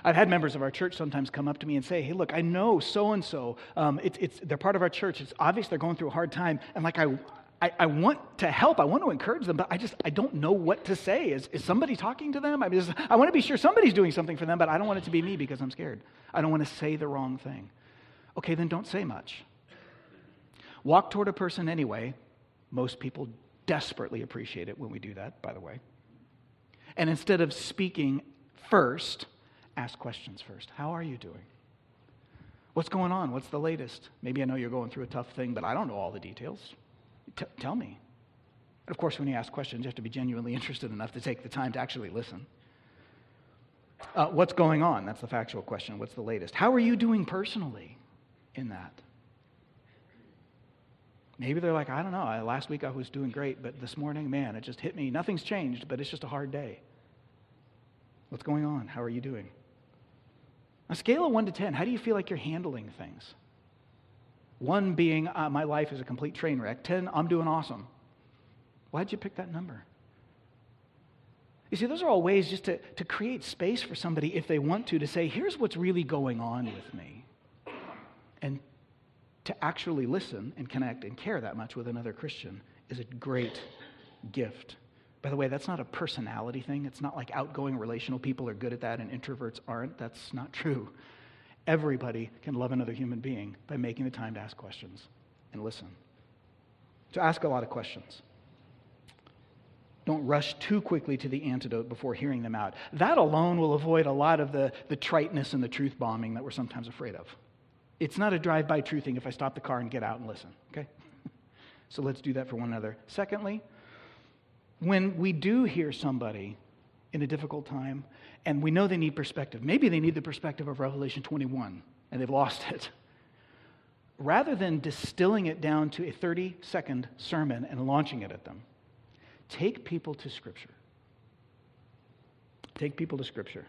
I've had members of our church sometimes come up to me and say, "Hey, look, I know so and so. Um, they're part of our church. It's obvious they're going through a hard time, and like I, I, I, want to help. I want to encourage them, but I just I don't know what to say. Is, is somebody talking to them? I, mean, I want to be sure somebody's doing something for them, but I don't want it to be me because I'm scared. I don't want to say the wrong thing. Okay, then don't say much. Walk toward a person anyway. Most people desperately appreciate it when we do that, by the way. And instead of speaking first, ask questions first. How are you doing? What's going on? What's the latest? Maybe I know you're going through a tough thing, but I don't know all the details. T- tell me. And of course, when you ask questions, you have to be genuinely interested enough to take the time to actually listen. Uh, what's going on? That's the factual question. What's the latest? How are you doing personally in that? Maybe they're like, I don't know. Last week I was doing great, but this morning, man, it just hit me. Nothing's changed, but it's just a hard day. What's going on? How are you doing? A scale of 1 to 10, how do you feel like you're handling things? One being, uh, my life is a complete train wreck. 10, I'm doing awesome. Why'd you pick that number? You see, those are all ways just to, to create space for somebody, if they want to, to say, here's what's really going on with me. And to actually listen and connect and care that much with another Christian is a great gift. By the way, that's not a personality thing. It's not like outgoing relational people are good at that and introverts aren't. That's not true. Everybody can love another human being by making the time to ask questions and listen. To ask a lot of questions. Don't rush too quickly to the antidote before hearing them out. That alone will avoid a lot of the, the triteness and the truth bombing that we're sometimes afraid of. It's not a drive by truthing if I stop the car and get out and listen, okay? so let's do that for one another. Secondly, when we do hear somebody in a difficult time and we know they need perspective, maybe they need the perspective of Revelation 21 and they've lost it. Rather than distilling it down to a 30 second sermon and launching it at them, Take people to Scripture. Take people to Scripture.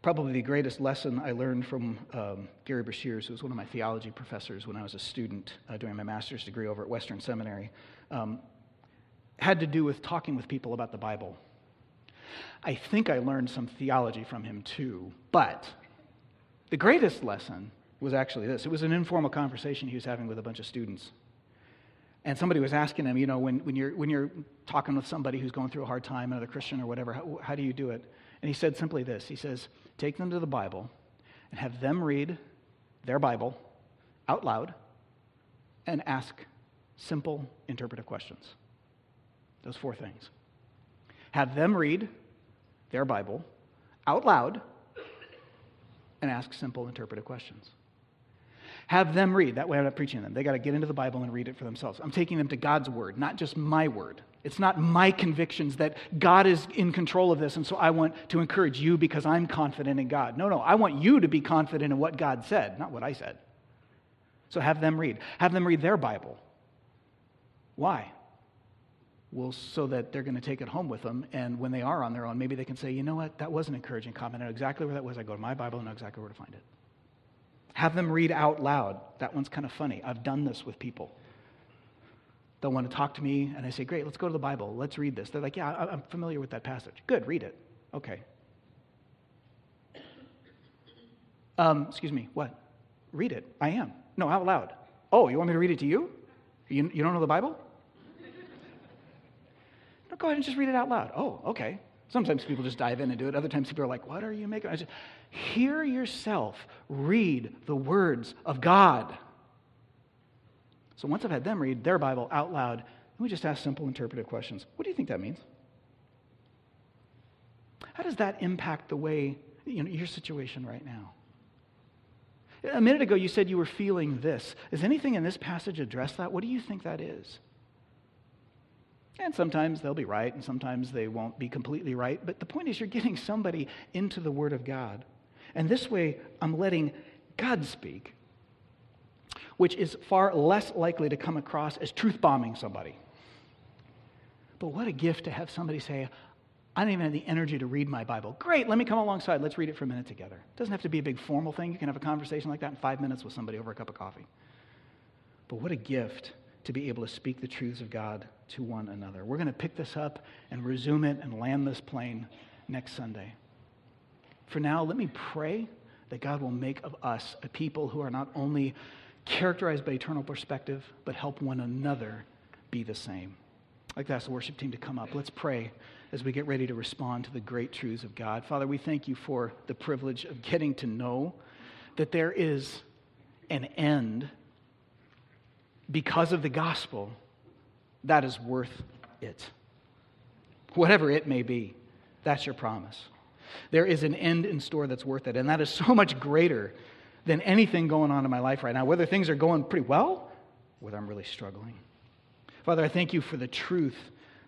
Probably the greatest lesson I learned from um, Gary Breshears, who was one of my theology professors when I was a student uh, during my master's degree over at Western Seminary, um, had to do with talking with people about the Bible. I think I learned some theology from him too, but the greatest lesson was actually this. It was an informal conversation he was having with a bunch of students. And somebody was asking him, you know, when, when, you're, when you're talking with somebody who's going through a hard time, another Christian or whatever, how, how do you do it? And he said simply this He says, take them to the Bible and have them read their Bible out loud and ask simple interpretive questions. Those four things. Have them read their Bible out loud and ask simple interpretive questions. Have them read. That way I'm not preaching them. They got to get into the Bible and read it for themselves. I'm taking them to God's word, not just my word. It's not my convictions that God is in control of this, and so I want to encourage you because I'm confident in God. No, no, I want you to be confident in what God said, not what I said. So have them read. Have them read their Bible. Why? So that they're going to take it home with them, and when they are on their own, maybe they can say, you know what, that was an encouraging comment. I know exactly where that was. I go to my Bible and know exactly where to find it. Have them read out loud. That one's kind of funny. I've done this with people. They'll want to talk to me, and I say, Great, let's go to the Bible. Let's read this. They're like, Yeah, I'm familiar with that passage. Good, read it. Okay. Um, excuse me, what? Read it. I am. No, out loud. Oh, you want me to read it to you? You, you don't know the Bible? Go ahead and just read it out loud. Oh, okay. Sometimes people just dive in and do it. Other times people are like, What are you making? I just, Hear yourself read the words of God. So once I've had them read their Bible out loud, we just ask simple interpretive questions. What do you think that means? How does that impact the way, you know, your situation right now? A minute ago, you said you were feeling this. Is anything in this passage address that? What do you think that is? And sometimes they'll be right, and sometimes they won't be completely right. But the point is, you're getting somebody into the Word of God. And this way, I'm letting God speak, which is far less likely to come across as truth bombing somebody. But what a gift to have somebody say, I don't even have the energy to read my Bible. Great, let me come alongside. Let's read it for a minute together. It doesn't have to be a big formal thing. You can have a conversation like that in five minutes with somebody over a cup of coffee. But what a gift to be able to speak the truths of God to one another. We're going to pick this up and resume it and land this plane next Sunday. For now, let me pray that God will make of us a people who are not only characterized by eternal perspective, but help one another be the same. I'd like ask the worship team to come up. Let's pray as we get ready to respond to the great truths of God. Father, we thank you for the privilege of getting to know that there is an end because of the gospel that is worth it. Whatever it may be, that's your promise. There is an end in store that's worth it, and that is so much greater than anything going on in my life right now, whether things are going pretty well, whether I'm really struggling. Father, I thank you for the truth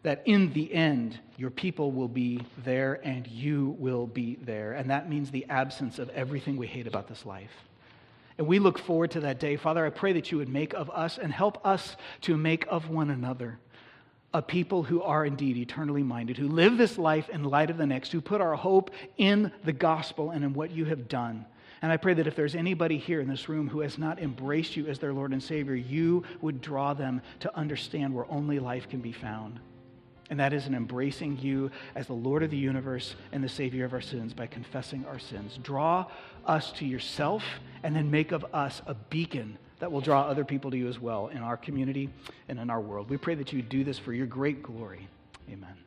that in the end, your people will be there and you will be there. And that means the absence of everything we hate about this life. And we look forward to that day. Father, I pray that you would make of us and help us to make of one another a people who are indeed eternally minded, who live this life in light of the next, who put our hope in the gospel and in what you have done. And I pray that if there's anybody here in this room who has not embraced you as their Lord and Savior, you would draw them to understand where only life can be found. And that is in embracing you as the Lord of the universe and the Savior of our sins by confessing our sins. Draw us to yourself, and then make of us a beacon that will draw other people to you as well in our community and in our world. We pray that you do this for your great glory. Amen.